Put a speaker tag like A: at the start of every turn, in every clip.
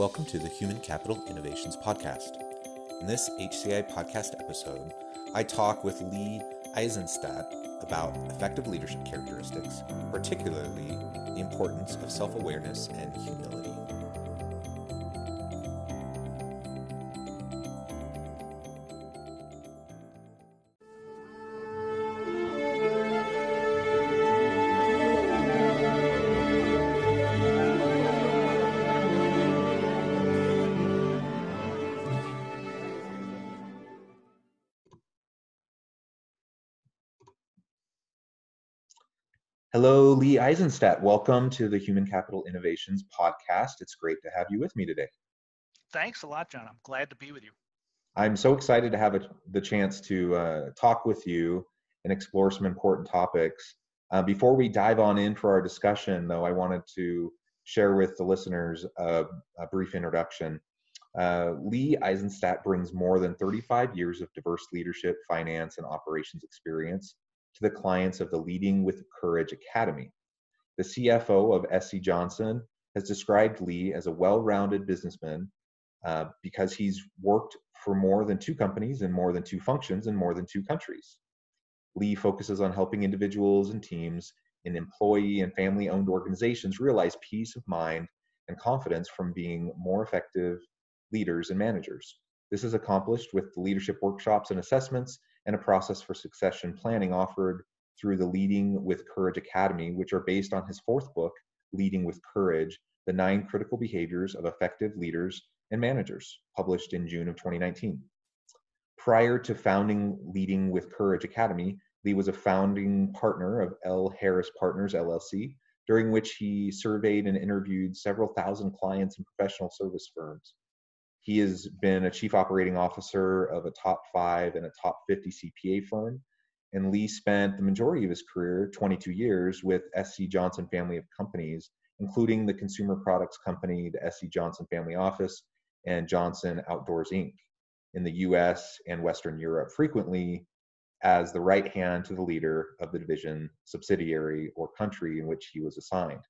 A: Welcome to the Human Capital Innovations Podcast. In this HCI podcast episode, I talk with Lee Eisenstaedt about effective leadership characteristics, particularly the importance of self awareness and humility. Hello, Lee Eisenstaedt. Welcome to the Human Capital Innovations podcast. It's great to have you with me today.
B: Thanks a lot, John. I'm glad to be with you.
A: I'm so excited to have a, the chance to uh, talk with you and explore some important topics. Uh, before we dive on in for our discussion, though, I wanted to share with the listeners a, a brief introduction. Uh, Lee Eisenstaedt brings more than 35 years of diverse leadership, finance, and operations experience to the clients of the Leading with Courage Academy. The CFO of SC Johnson has described Lee as a well rounded businessman uh, because he's worked for more than two companies in more than two functions in more than two countries. Lee focuses on helping individuals and teams in employee and family owned organizations realize peace of mind and confidence from being more effective leaders and managers. This is accomplished with the leadership workshops and assessments and a process for succession planning offered through the Leading with Courage Academy, which are based on his fourth book, Leading with Courage The Nine Critical Behaviors of Effective Leaders and Managers, published in June of 2019. Prior to founding Leading with Courage Academy, Lee was a founding partner of L. Harris Partners LLC, during which he surveyed and interviewed several thousand clients and professional service firms. He has been a chief operating officer of a top five and a top 50 CPA firm. And Lee spent the majority of his career, 22 years, with SC Johnson family of companies, including the consumer products company, the SC Johnson Family Office, and Johnson Outdoors Inc. in the US and Western Europe, frequently as the right hand to the leader of the division, subsidiary, or country in which he was assigned.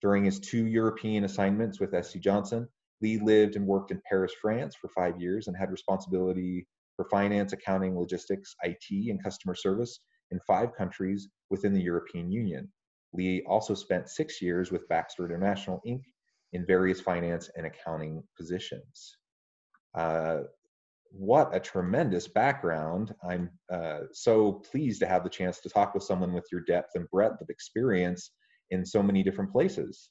A: During his two European assignments with SC Johnson, Lee lived and worked in Paris, France for five years and had responsibility for finance, accounting, logistics, IT, and customer service in five countries within the European Union. Lee also spent six years with Baxter International Inc. in various finance and accounting positions. Uh, what a tremendous background. I'm uh, so pleased to have the chance to talk with someone with your depth and breadth of experience in so many different places.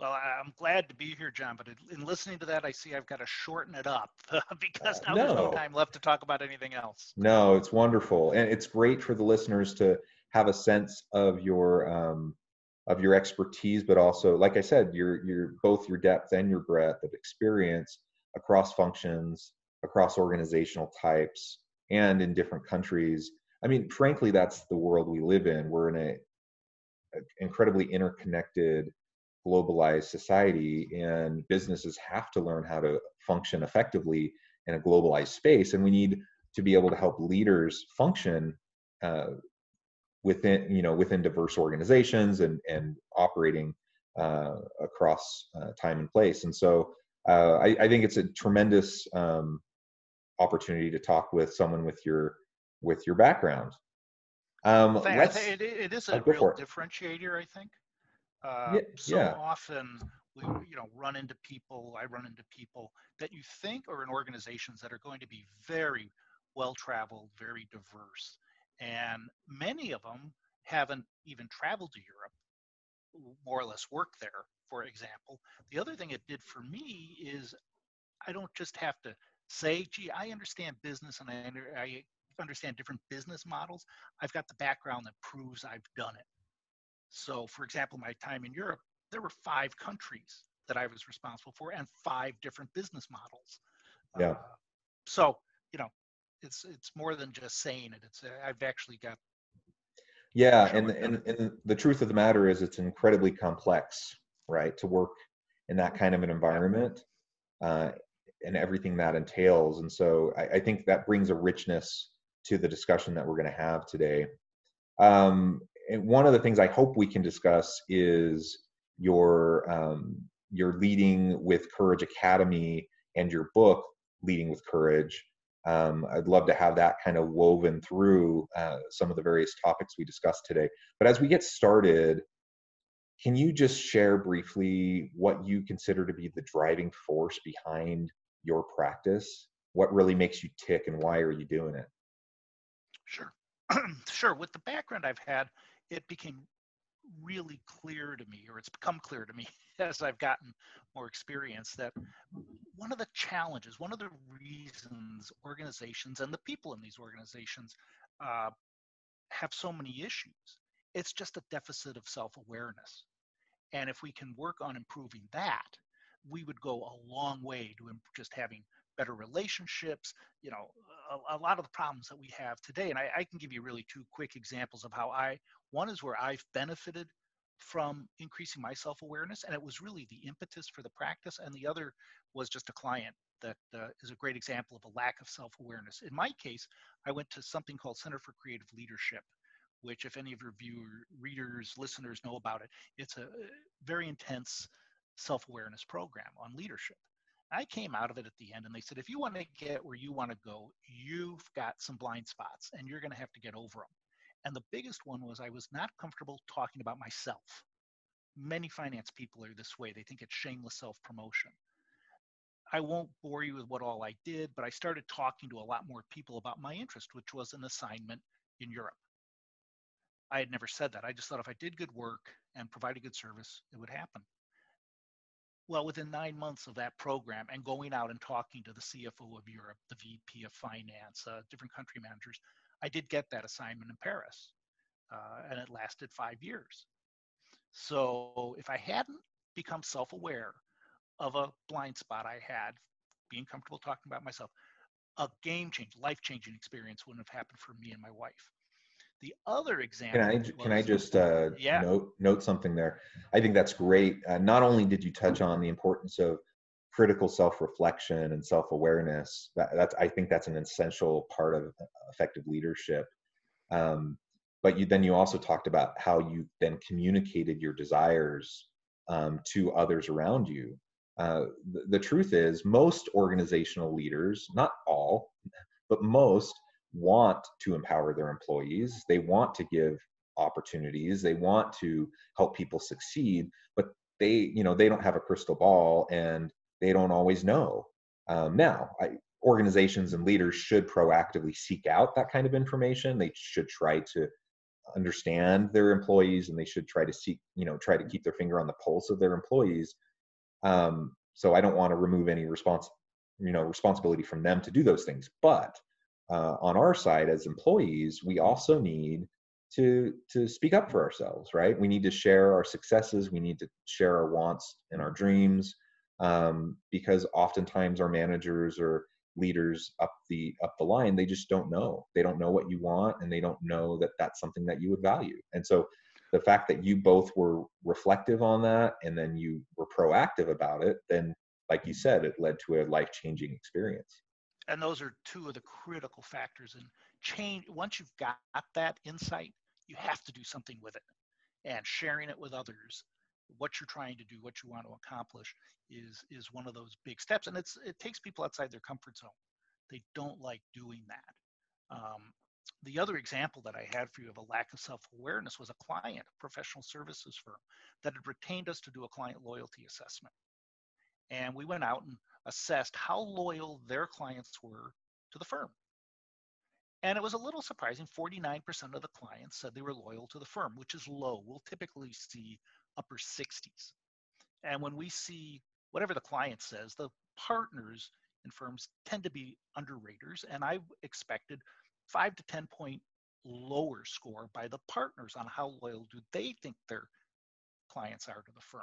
B: Well, I'm glad to be here, John, but in listening to that, I see I've got to shorten it up because now uh, no. there's no time left to talk about anything else.
A: No, it's wonderful. And it's great for the listeners to have a sense of your um, of your expertise, but also, like I said, your your both your depth and your breadth of experience across functions, across organizational types, and in different countries. I mean, frankly, that's the world we live in. We're in a, a incredibly interconnected globalized society and businesses have to learn how to function effectively in a globalized space and we need to be able to help leaders function uh, within you know within diverse organizations and and operating uh, across uh, time and place. And so uh, I, I, think it's a tremendous um, opportunity to talk with someone with your with your background.
B: Um, it, it is a real differentiator i think uh, yeah, so yeah. often we you know run into people i run into people that you think are in organizations that are going to be very well traveled very diverse and many of them haven't even traveled to europe more or less work there for example. The other thing it did for me is i don't just have to say gee i understand business and i, under, I understand different business models. I've got the background that proves i've done it so, for example, my time in Europe, there were five countries that I was responsible for and five different business models.
A: Yeah. Uh,
B: so, you know, it's it's more than just saying it. It's I've actually got
A: yeah, and, and and the truth of the matter is it's incredibly complex, right? To work in that kind of an environment uh, and everything that entails. And so I, I, think that brings a richness to the discussion that we're going to have today. Um, one of the things I hope we can discuss is your um, your leading with Courage Academy and your book Leading with Courage. Um, I'd love to have that kind of woven through uh, some of the various topics we discussed today. But as we get started, can you just share briefly what you consider to be the driving force behind your practice? What really makes you tick and why are you doing it?
B: Sure. sure. With the background I've had, it became really clear to me, or it's become clear to me as I've gotten more experience, that one of the challenges, one of the reasons organizations and the people in these organizations uh, have so many issues, it's just a deficit of self awareness. And if we can work on improving that, we would go a long way to just having better relationships, you know, a, a, lot of the problems that we have today. And I, I, can give you really two quick examples of how I, one is where I've benefited from increasing my self awareness, and it was really the impetus for the practice. And the other was just a client that uh, is a great example of a lack of self awareness. In my case, I went to something called Center for Creative Leadership. Which, if any of your viewer, readers, listeners know about it, it's a very intense self awareness program on leadership. I came out of it at the end and they said, if you want to get where you want to go, you've got some blind spots and you're going to have to get over them. And the biggest one was I was not comfortable talking about myself. Many finance people are this way, they think it's shameless self promotion. I won't bore you with what all I did, but I started talking to a lot more people about my interest, which was an assignment in Europe. I had never said that. I just thought if I did good work and provided good service, it would happen. Well, within nine months of that program and going out and talking to the CFO of Europe, the VP of finance, uh, different country managers, I did get that assignment in Paris. Uh, and it lasted five years. So if I hadn't become self aware of a blind spot I had, being comfortable talking about myself, a game change, life changing experience wouldn't have happened for me and my wife. The other example.
A: Can I was, can I just uh, yeah. note note something there? I think that's great. Uh, not only did you touch on the importance of critical self reflection and self awareness, that, that's I think that's an essential part of effective leadership. Um, but you then you also talked about how you then communicated your desires um, to others around you. Uh, the, the truth is, most organizational leaders, not all, but most, want to empower their employees. They want to give opportunities. They want to help people succeed, but they, you know, they don't have a crystal ball and they don't always know. Um, now, I, organizations and leaders should proactively seek out that kind of information. They should try to understand their employees and they should try to seek, you know, try to keep their finger on the pulse of their employees. Um, so I don't want to remove any response, you know, responsibility from them to do those things. But uh, on our side as employees, we also need to to speak up for ourselves, right? We need to share our successes. We need to share our wants and our dreams, um, because oftentimes our managers or leaders up the up the line they just don't know they don't know what you want and they don't know that that's something that you would value and so the fact that you both were reflective on that and then you were proactive about it then like you said it led to a life changing experience
B: and those are two of the critical factors and change. Once you've got that insight you have to do something with it and sharing it with others. What you're trying to do what you want to accomplish is is one of those big steps. And it's it takes people outside their comfort zone. They don't like doing that. Um, the other example that i had for you of a lack of self-awareness was a client a professional services firm that had retained us to do a client loyalty assessment. And we went out and assessed how loyal their clients were to the firm. And it was a little surprising 49% of the clients said they were loyal to the firm, which is low. We'll typically see upper 60s. And when we see whatever the client says, the partners in firms tend to be underraters. And I expected five to 10 point lower score by the partners on how loyal do they think their clients are to the firm.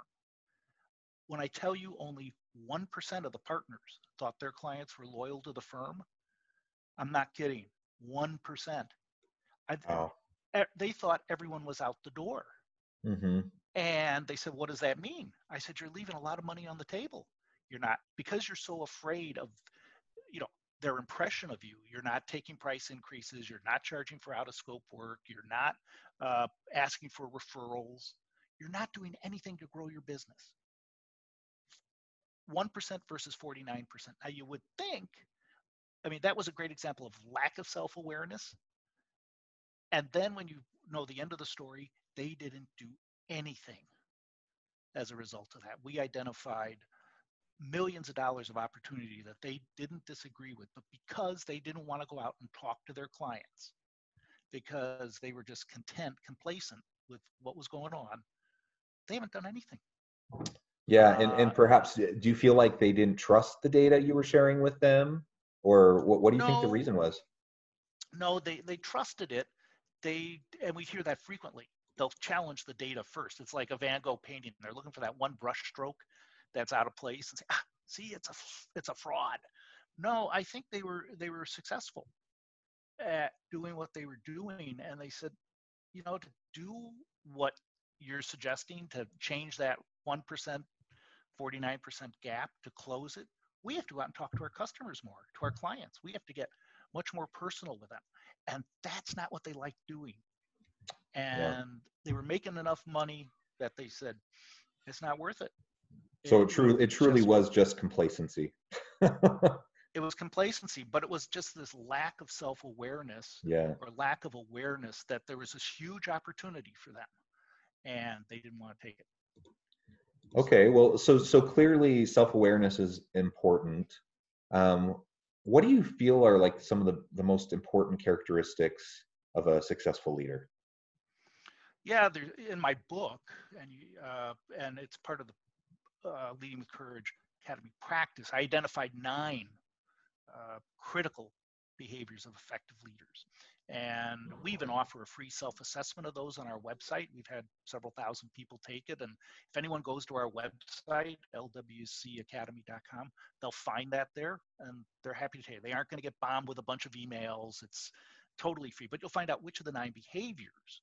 B: When I tell you only 1% of the partners thought their clients were loyal to the firm, I'm not kidding. 1%. Oh. They thought everyone was out the door. Mm-hmm. And they said, What does that mean? I said, You're leaving a lot of money on the table. You're not, because you're so afraid of, you know, their impression of you. You're not taking price increases. You're not charging for out of scope work. You're not uh, asking for referrals. You're not doing anything to grow your business. 1% versus 49%. Now, you would think, I mean, that was a great example of lack of self awareness. And then when you know the end of the story, they didn't do anything as a result of that. We identified millions of dollars of opportunity that they didn't disagree with, but because they didn't want to go out and talk to their clients, because they were just content, complacent with what was going on, they haven't done anything.
A: Yeah, and, and uh, perhaps do you feel like they didn't trust the data you were sharing with them? Or what, what do you no, think the reason was?
B: No, they, they trusted it. They and we hear that frequently. They'll challenge the data first. It's like a Van Gogh painting. They're looking for that one brush stroke that's out of place and say, ah, see, it's a it's a fraud. No, I think they were they were successful at doing what they were doing, and they said, you know, to do what you're suggesting to change that one percent, forty nine percent gap to close it, we have to go out and talk to our customers more, to our clients. We have to get much more personal with them, and that's not what they like doing. And yeah. they were making enough money that they said it's not worth it.
A: So it, truly, it truly just, was just complacency.
B: it was complacency, but it was just this lack of self-awareness
A: yeah.
B: or lack of awareness that there was this huge opportunity for them, and they didn't want to take it.
A: Okay, well, so so clearly self-awareness is important. Um, what do you feel are like some of the, the most important characteristics of a successful leader?
B: Yeah, in my book, and uh, and it's part of the uh, Leading with Courage Academy practice, I identified nine uh, critical behaviors of effective leaders. And we even offer a free self assessment of those on our website. We've had several thousand people take it. And if anyone goes to our website, lwcacademy.com, they'll find that there and they're happy to take it. They aren't going to get bombed with a bunch of emails. It's totally free, but you'll find out which of the nine behaviors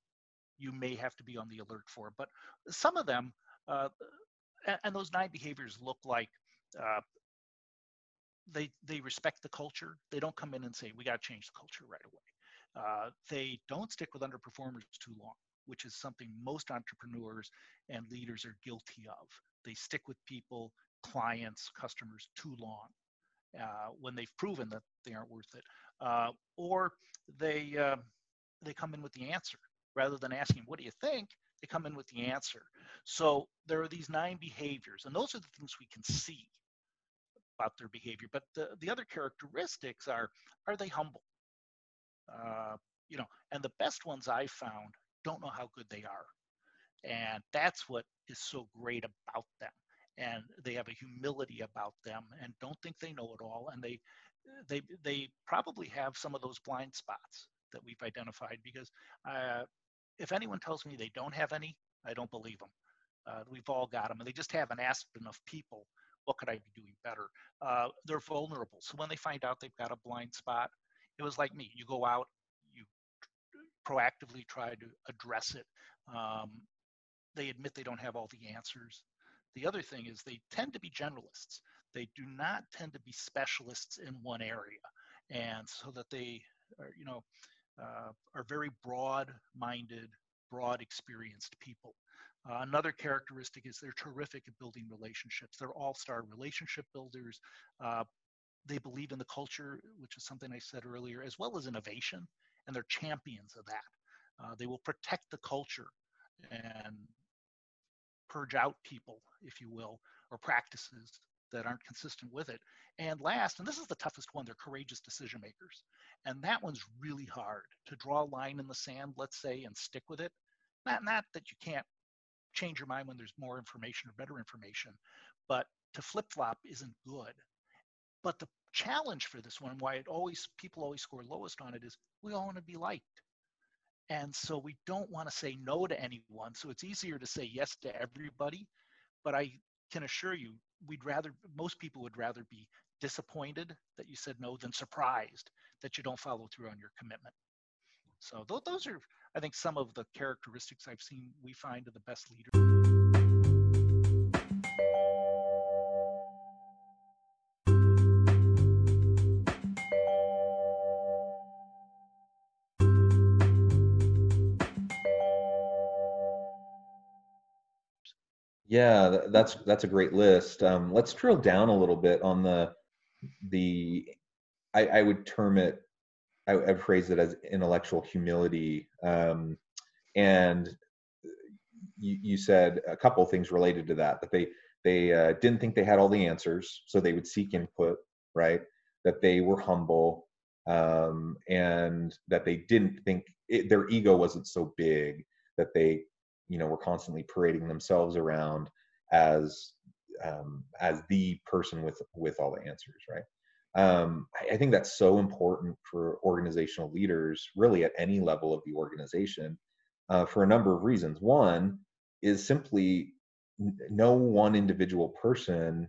B: you may have to be on the alert for. But some of them, uh, and those nine behaviors look like uh, they they respect the culture. They don't come in and say we got to change the culture right away. Uh, they don't stick with underperformers too long, which is something most entrepreneurs and leaders are guilty of. They stick with people, clients, customers too long uh, when they've proven that they aren't worth it, uh, or they uh, they come in with the answer rather than asking, "What do you think?" They come in with the answer. So there are these nine behaviors, and those are the things we can see about their behavior. But the, the other characteristics are are they humble? Uh, you know, and the best ones I found don't know how good they are. And that's what is so great about them. And they have a humility about them and don't think they know it all. And they they they probably have some of those blind spots that we've identified because uh, if anyone tells me they don't have any, I don't believe them. Uh, we've all got them, and they just haven't asked enough people, what could I be doing better? Uh, they're vulnerable. So when they find out they've got a blind spot, it was like me. You go out, you proactively try to address it. Um, they admit they don't have all the answers. The other thing is they tend to be generalists. They do not tend to be specialists in one area. And so that they are, you know, uh, are very broad-minded, broad experienced people. Uh, another characteristic is they're terrific at building relationships. They're all-star relationship builders. Uh, they believe in the culture, which is something I said earlier, as well as innovation, and they're champions of that. Uh, they will protect the culture and purge out people, if you will, or practices that aren't consistent with it. And last, and this is the toughest one, they're courageous decision makers. And that one's really hard to draw a line in the sand, let's say, and stick with it. Not, not that you can't change your mind when there's more information or better information, but to flip flop isn't good. But the challenge for this one, why it always people always score lowest on it, is we all want to be liked. And so we don't want to say no to anyone. So it's easier to say yes to everybody. But I can assure you, we'd rather, most people would rather be disappointed that you said no than surprised that you don't follow through on your commitment. So th- those are, I think, some of the characteristics I've seen we find of the best leaders.
A: Yeah, that's that's a great list. Um, let's drill down a little bit on the the. I, I would term it. I, I phrase it as intellectual humility, um, and you, you said a couple things related to that. That they they uh, didn't think they had all the answers, so they would seek input. Right. That they were humble, um, and that they didn't think it, their ego wasn't so big that they you know were constantly parading themselves around as um, as the person with with all the answers right um, I, I think that's so important for organizational leaders really at any level of the organization uh, for a number of reasons one is simply no one individual person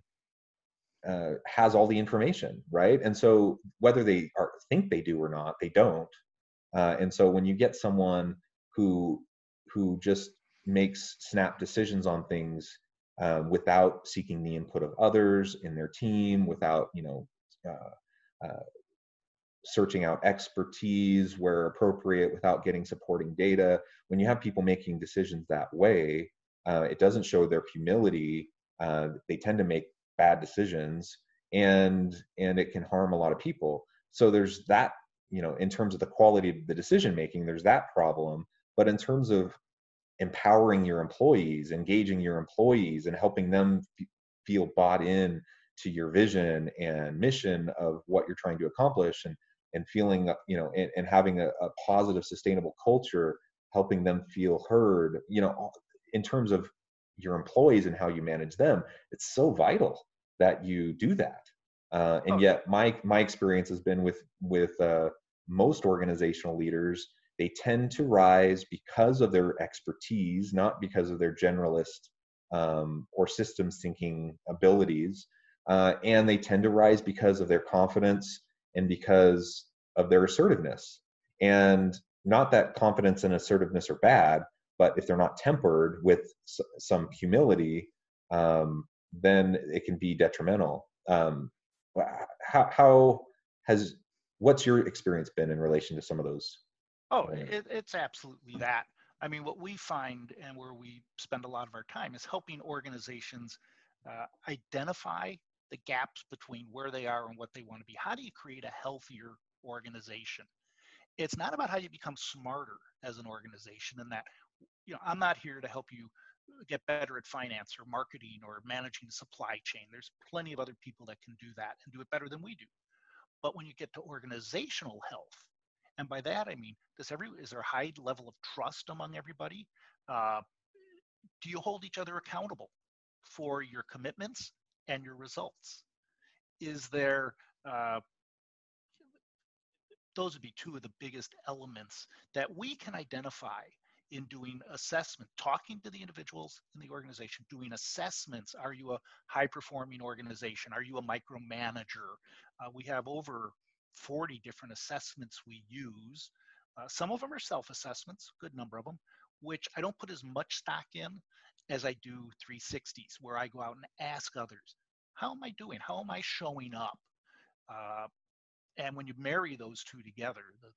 A: uh, has all the information, right? And so whether they are, think they do or not, they don't. Uh, and so when you get someone who who just makes snap decisions on things um, without seeking the input of others in their team, without you know uh, uh, searching out expertise where appropriate, without getting supporting data. When you have people making decisions that way, uh, it doesn't show their humility. Uh, they tend to make bad decisions, and and it can harm a lot of people. So there's that you know in terms of the quality of the decision making, there's that problem. But in terms of empowering your employees, engaging your employees, and helping them f- feel bought in to your vision and mission of what you're trying to accomplish, and and feeling uh, you know and, and having a, a positive, sustainable culture, helping them feel heard. You know, in terms of your employees and how you manage them, it's so vital that you do that. Uh, and oh. yet, my my experience has been with with uh, most organizational leaders they tend to rise because of their expertise, not because of their generalist um, or systems thinking abilities. Uh, and they tend to rise because of their confidence and because of their assertiveness. And not that confidence and assertiveness are bad, but if they're not tempered with s- some humility, um, then it can be detrimental. Um, how, how has what's your experience been in relation to some of those
B: Oh, it, it's absolutely that. I mean, what we find and where we spend a lot of our time is helping organizations uh, identify the gaps between where they are and what they want to be. How do you create a healthier organization? It's not about how you become smarter as an organization, and that, you know, I'm not here to help you get better at finance or marketing or managing the supply chain. There's plenty of other people that can do that and do it better than we do. But when you get to organizational health, and by that I mean, does every is there a high level of trust among everybody? Uh, do you hold each other accountable for your commitments and your results? Is there uh, those would be two of the biggest elements that we can identify in doing assessment, talking to the individuals in the organization, doing assessments. Are you a high performing organization? Are you a micromanager? Uh, we have over 40 different assessments we use. Uh, some of them are self assessments, good number of them, which I don't put as much stock in as I do 360s, where I go out and ask others, how am I doing? How am I showing up? Uh, and when you marry those two together, the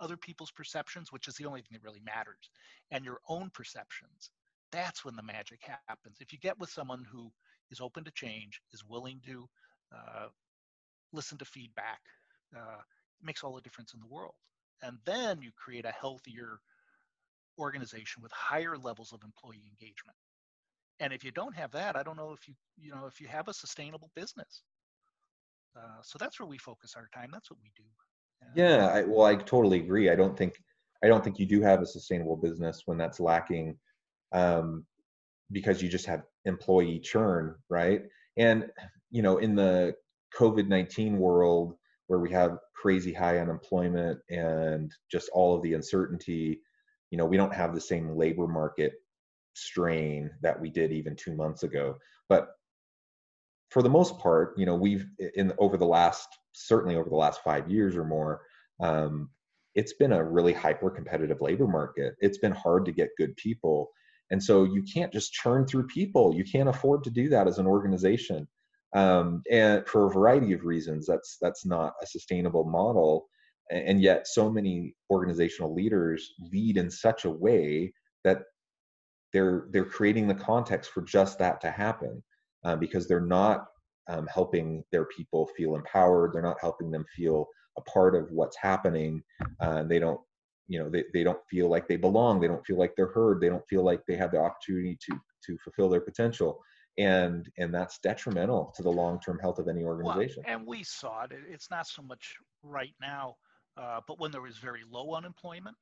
B: other people's perceptions, which is the only thing that really matters, and your own perceptions, that's when the magic happens. If you get with someone who is open to change, is willing to uh, listen to feedback, uh, makes all the difference in the world. And then you create a healthier organization with higher levels of employee engagement. And if you don't have that, I don't know if you you know if you have a sustainable business. Uh, so that's where we focus our time. That's what we do.
A: yeah, I, well, I totally agree. I don't think I don't think you do have a sustainable business when that's lacking, um, because you just have employee churn, right? And you know, in the COVID nineteen world, where we have crazy high unemployment and just all of the uncertainty you know we don't have the same labor market strain that we did even two months ago. But for the most part, you know, we've in over the last certainly over the last five years or more, um, it's been a really hyper competitive labor market. It's been hard to get good people, and so you can't just churn through people. You can't afford to do that as an organization, um, and for a variety of reasons, that's that's not a sustainable model. And yet, so many organizational leaders lead in such a way that they're they're creating the context for just that to happen uh, because they're not um, helping their people feel empowered they're not helping them feel a part of what's happening uh, they don't you know they, they don't feel like they belong they don't feel like they're heard they don't feel like they have the opportunity to to fulfill their potential and and that's detrimental to the long-term health of any organization
B: well, and we saw it it's not so much right now uh, but when there was very low unemployment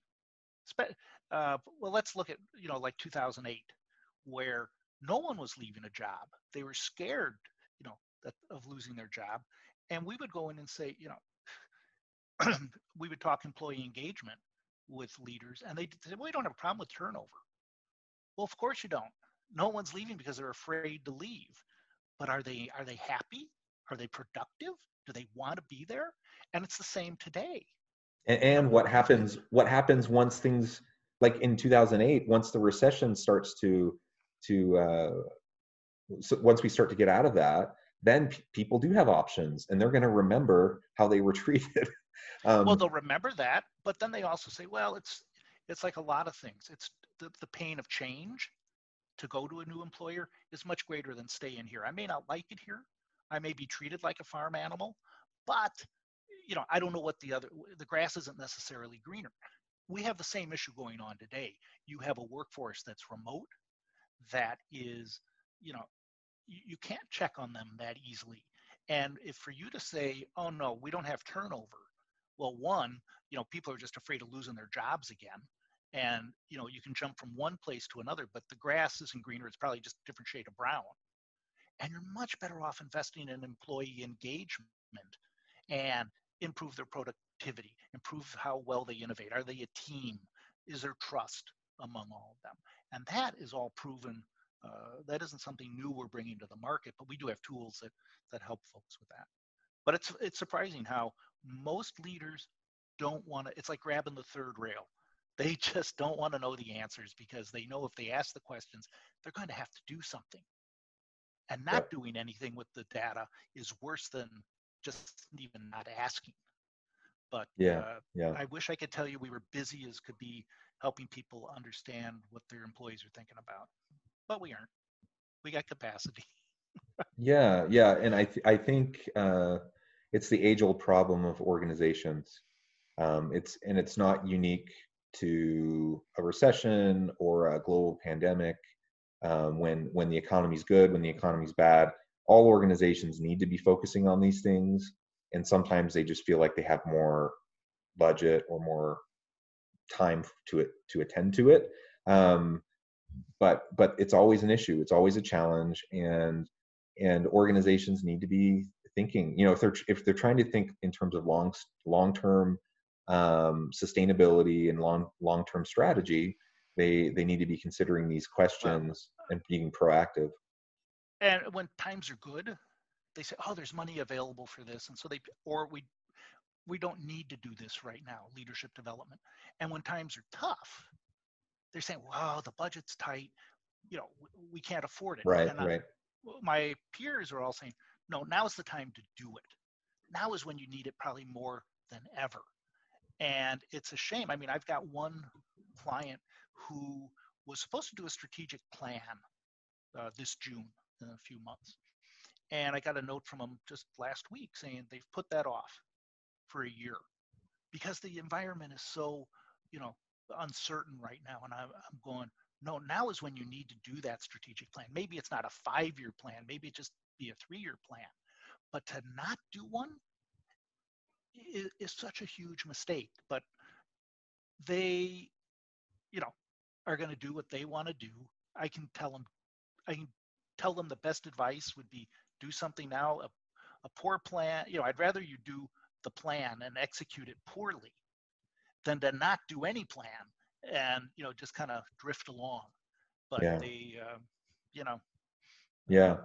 B: uh, well, let's look at you know like 2008, where no one was leaving a job. They were scared, you know, that, of losing their job, and we would go in and say, you know, we would talk employee engagement with leaders, and they said, well, we don't have a problem with turnover. Well, of course you don't. No one's leaving because they're afraid to leave. But are they are they happy? Are they productive? Do they want to be there? And it's the same today.
A: And, and what happens? What happens once things like in 2008 once the recession starts to to uh, so once we start to get out of that then p- people do have options and they're going to remember how they were treated
B: um, well they'll remember that but then they also say well it's it's like a lot of things it's the, the pain of change to go to a new employer is much greater than staying here i may not like it here i may be treated like a farm animal but you know i don't know what the other the grass isn't necessarily greener we have the same issue going on today. You have a workforce that's remote, that is, you know, you, you can't check on them that easily. And if for you to say, oh no, we don't have turnover, well, one, you know, people are just afraid of losing their jobs again. And, you know, you can jump from one place to another, but the grass isn't greener, it's probably just a different shade of brown. And you're much better off investing in employee engagement and improve their productivity, improve how well they innovate. Are they a team? Is there trust among all of them? And that is all proven. Uh, that isn't something new we're bringing to the market, but we do have tools that that help folks with that. But it's it's surprising how most leaders don't want to. It's like grabbing the third rail. They just don't want to know the answers because they know if they ask the questions, they're going to have to do something. And not doing anything with the data is worse than just even not asking. But
A: yeah, uh, yeah.
B: I wish I could tell you we were busy as could be helping people understand what their employees are thinking about, but we aren't. We got capacity.
A: yeah, yeah, and I th- I think uh, it's the age old problem of organizations. Um, it's and it's not unique to a recession or a global pandemic. Um, when when the economy's good, when the economy's bad, all organizations need to be focusing on these things. And sometimes they just feel like they have more budget or more time to it to attend to it. Um, but but it's always an issue. It's always a challenge. And and organizations need to be thinking you know if they're if they're trying to think in terms of long long term um, sustainability and long long term strategy they they need to be considering these questions and being proactive
B: and when times are good, they say, "Oh, there's money available for this," and so they or we we don't need to do this right now, leadership development. And when times are tough, they're saying, "Wow, the budget's tight. You know, we can't afford it."
A: Right,
B: and
A: right.
B: I, my peers are all saying, "No, now's the time to do it. Now is when you need it probably more than ever." And it's a shame. I mean, I've got one client who was supposed to do a strategic plan uh, this June in a few months. And I got a note from them just last week saying they've put that off for a year because the environment is so, you know, uncertain right now. And I'm, I'm going, no, now is when you need to do that strategic plan. Maybe it's not a five year plan, maybe it just be a three year plan. But to not do one is, is such a huge mistake. But they, you know, are going to do what they want to do. I can tell them, I can tell them the best advice would be do something now. A, a poor plan, you know, I'd rather you do the plan and execute it poorly than to not do any plan and you know just kind of drift along. but yeah. they, uh, you know.
A: Yeah.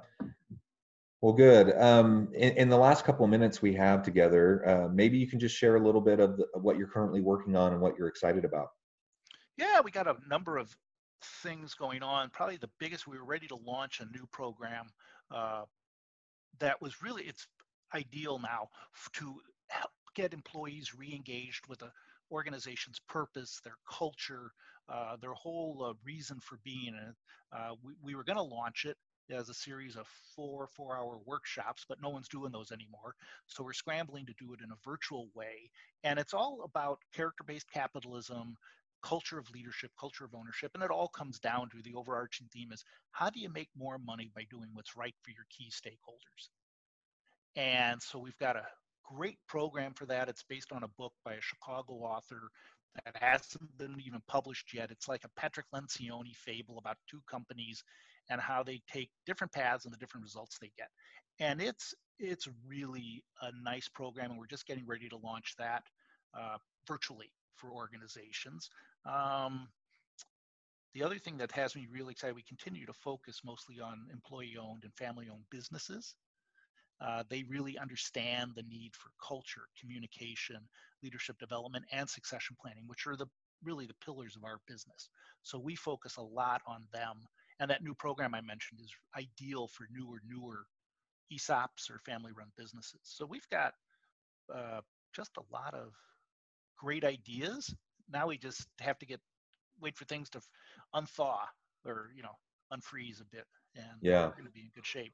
A: Well, good. Um, in, in, the last couple of minutes we have together, uh, maybe you can just share a little bit of, the, of what you're currently working on and what you're excited about.
B: Yeah, we got a number of things going on. Probably the biggest, we were ready to launch a new program uh, that was really, it's ideal now to help get employees re-engaged with a organization's purpose, their culture, uh, their whole uh, reason for being in it. Uh, we, we were going to launch it as a series of four four hour workshops but no one's doing those anymore so we're scrambling to do it in a virtual way and it's all about character based capitalism culture of leadership culture of ownership and it all comes down to the overarching theme is how do you make more money by doing what's right for your key stakeholders and so we've got a great program for that. It's based on a book by a Chicago author that hasn't been even published yet. It's like a Patrick Lencioni fable about two companies and how they take different paths and the different results they get. And it's it's really a nice program, and we're just getting ready to launch that uh, virtually for organizations. Um, the other thing that has me really excited, we continue to focus mostly on employee-owned and family-owned businesses uh, they really understand the need for culture, communication, leadership development, and succession planning, which are the really the pillars of our business. So we focus a lot on them. And that new program I mentioned is ideal for newer, newer ESOPs or family run businesses. So we've got uh, just a lot of great ideas. Now we just have to get wait for things to unthaw or you know unfreeze a bit, and yeah. we're going to be in good shape.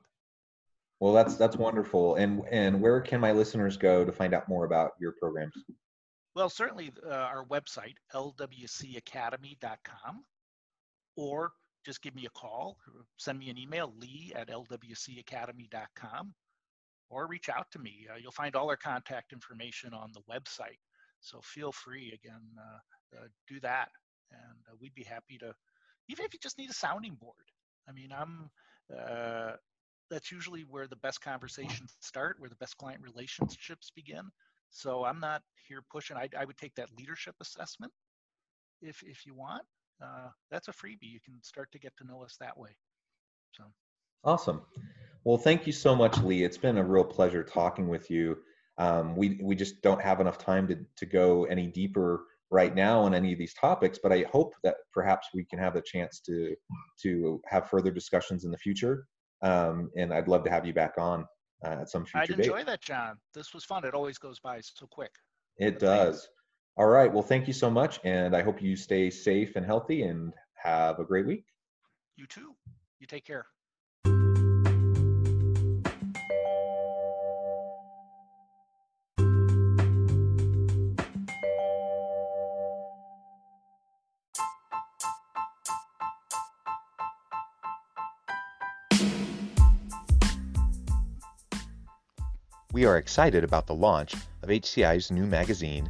A: Well, that's that's wonderful. And and where can my listeners go to find out more about your programs?
B: Well, certainly uh, our website lwcacademy.com, or just give me a call, send me an email, lee at lwcacademy.com, or reach out to me. Uh, you'll find all our contact information on the website. So feel free again, uh, uh do that, and uh, we'd be happy to. Even if you just need a sounding board. I mean, I'm uh, that's usually where the best conversations start, where the best client relationships begin. So I'm not here pushing. I, I would take that leadership assessment if if you want. Uh, that's a freebie. You can start to get to know us that way. So
A: awesome. Well, thank you so much, Lee. It's been a real pleasure talking with you. Um, we we just don't have enough time to to go any deeper right now on any of these topics, but I hope that perhaps we can have a chance to to have further discussions in the future um, and I'd love to have you back on uh, at some future
B: I'd enjoy that, John. This was fun. It always goes by so quick.
A: It does. Thanks. All right. Well, thank you so much, and I hope you stay safe and healthy, and have a great week.
B: You too. You take care.
C: We are excited about the launch of HCI's new magazine,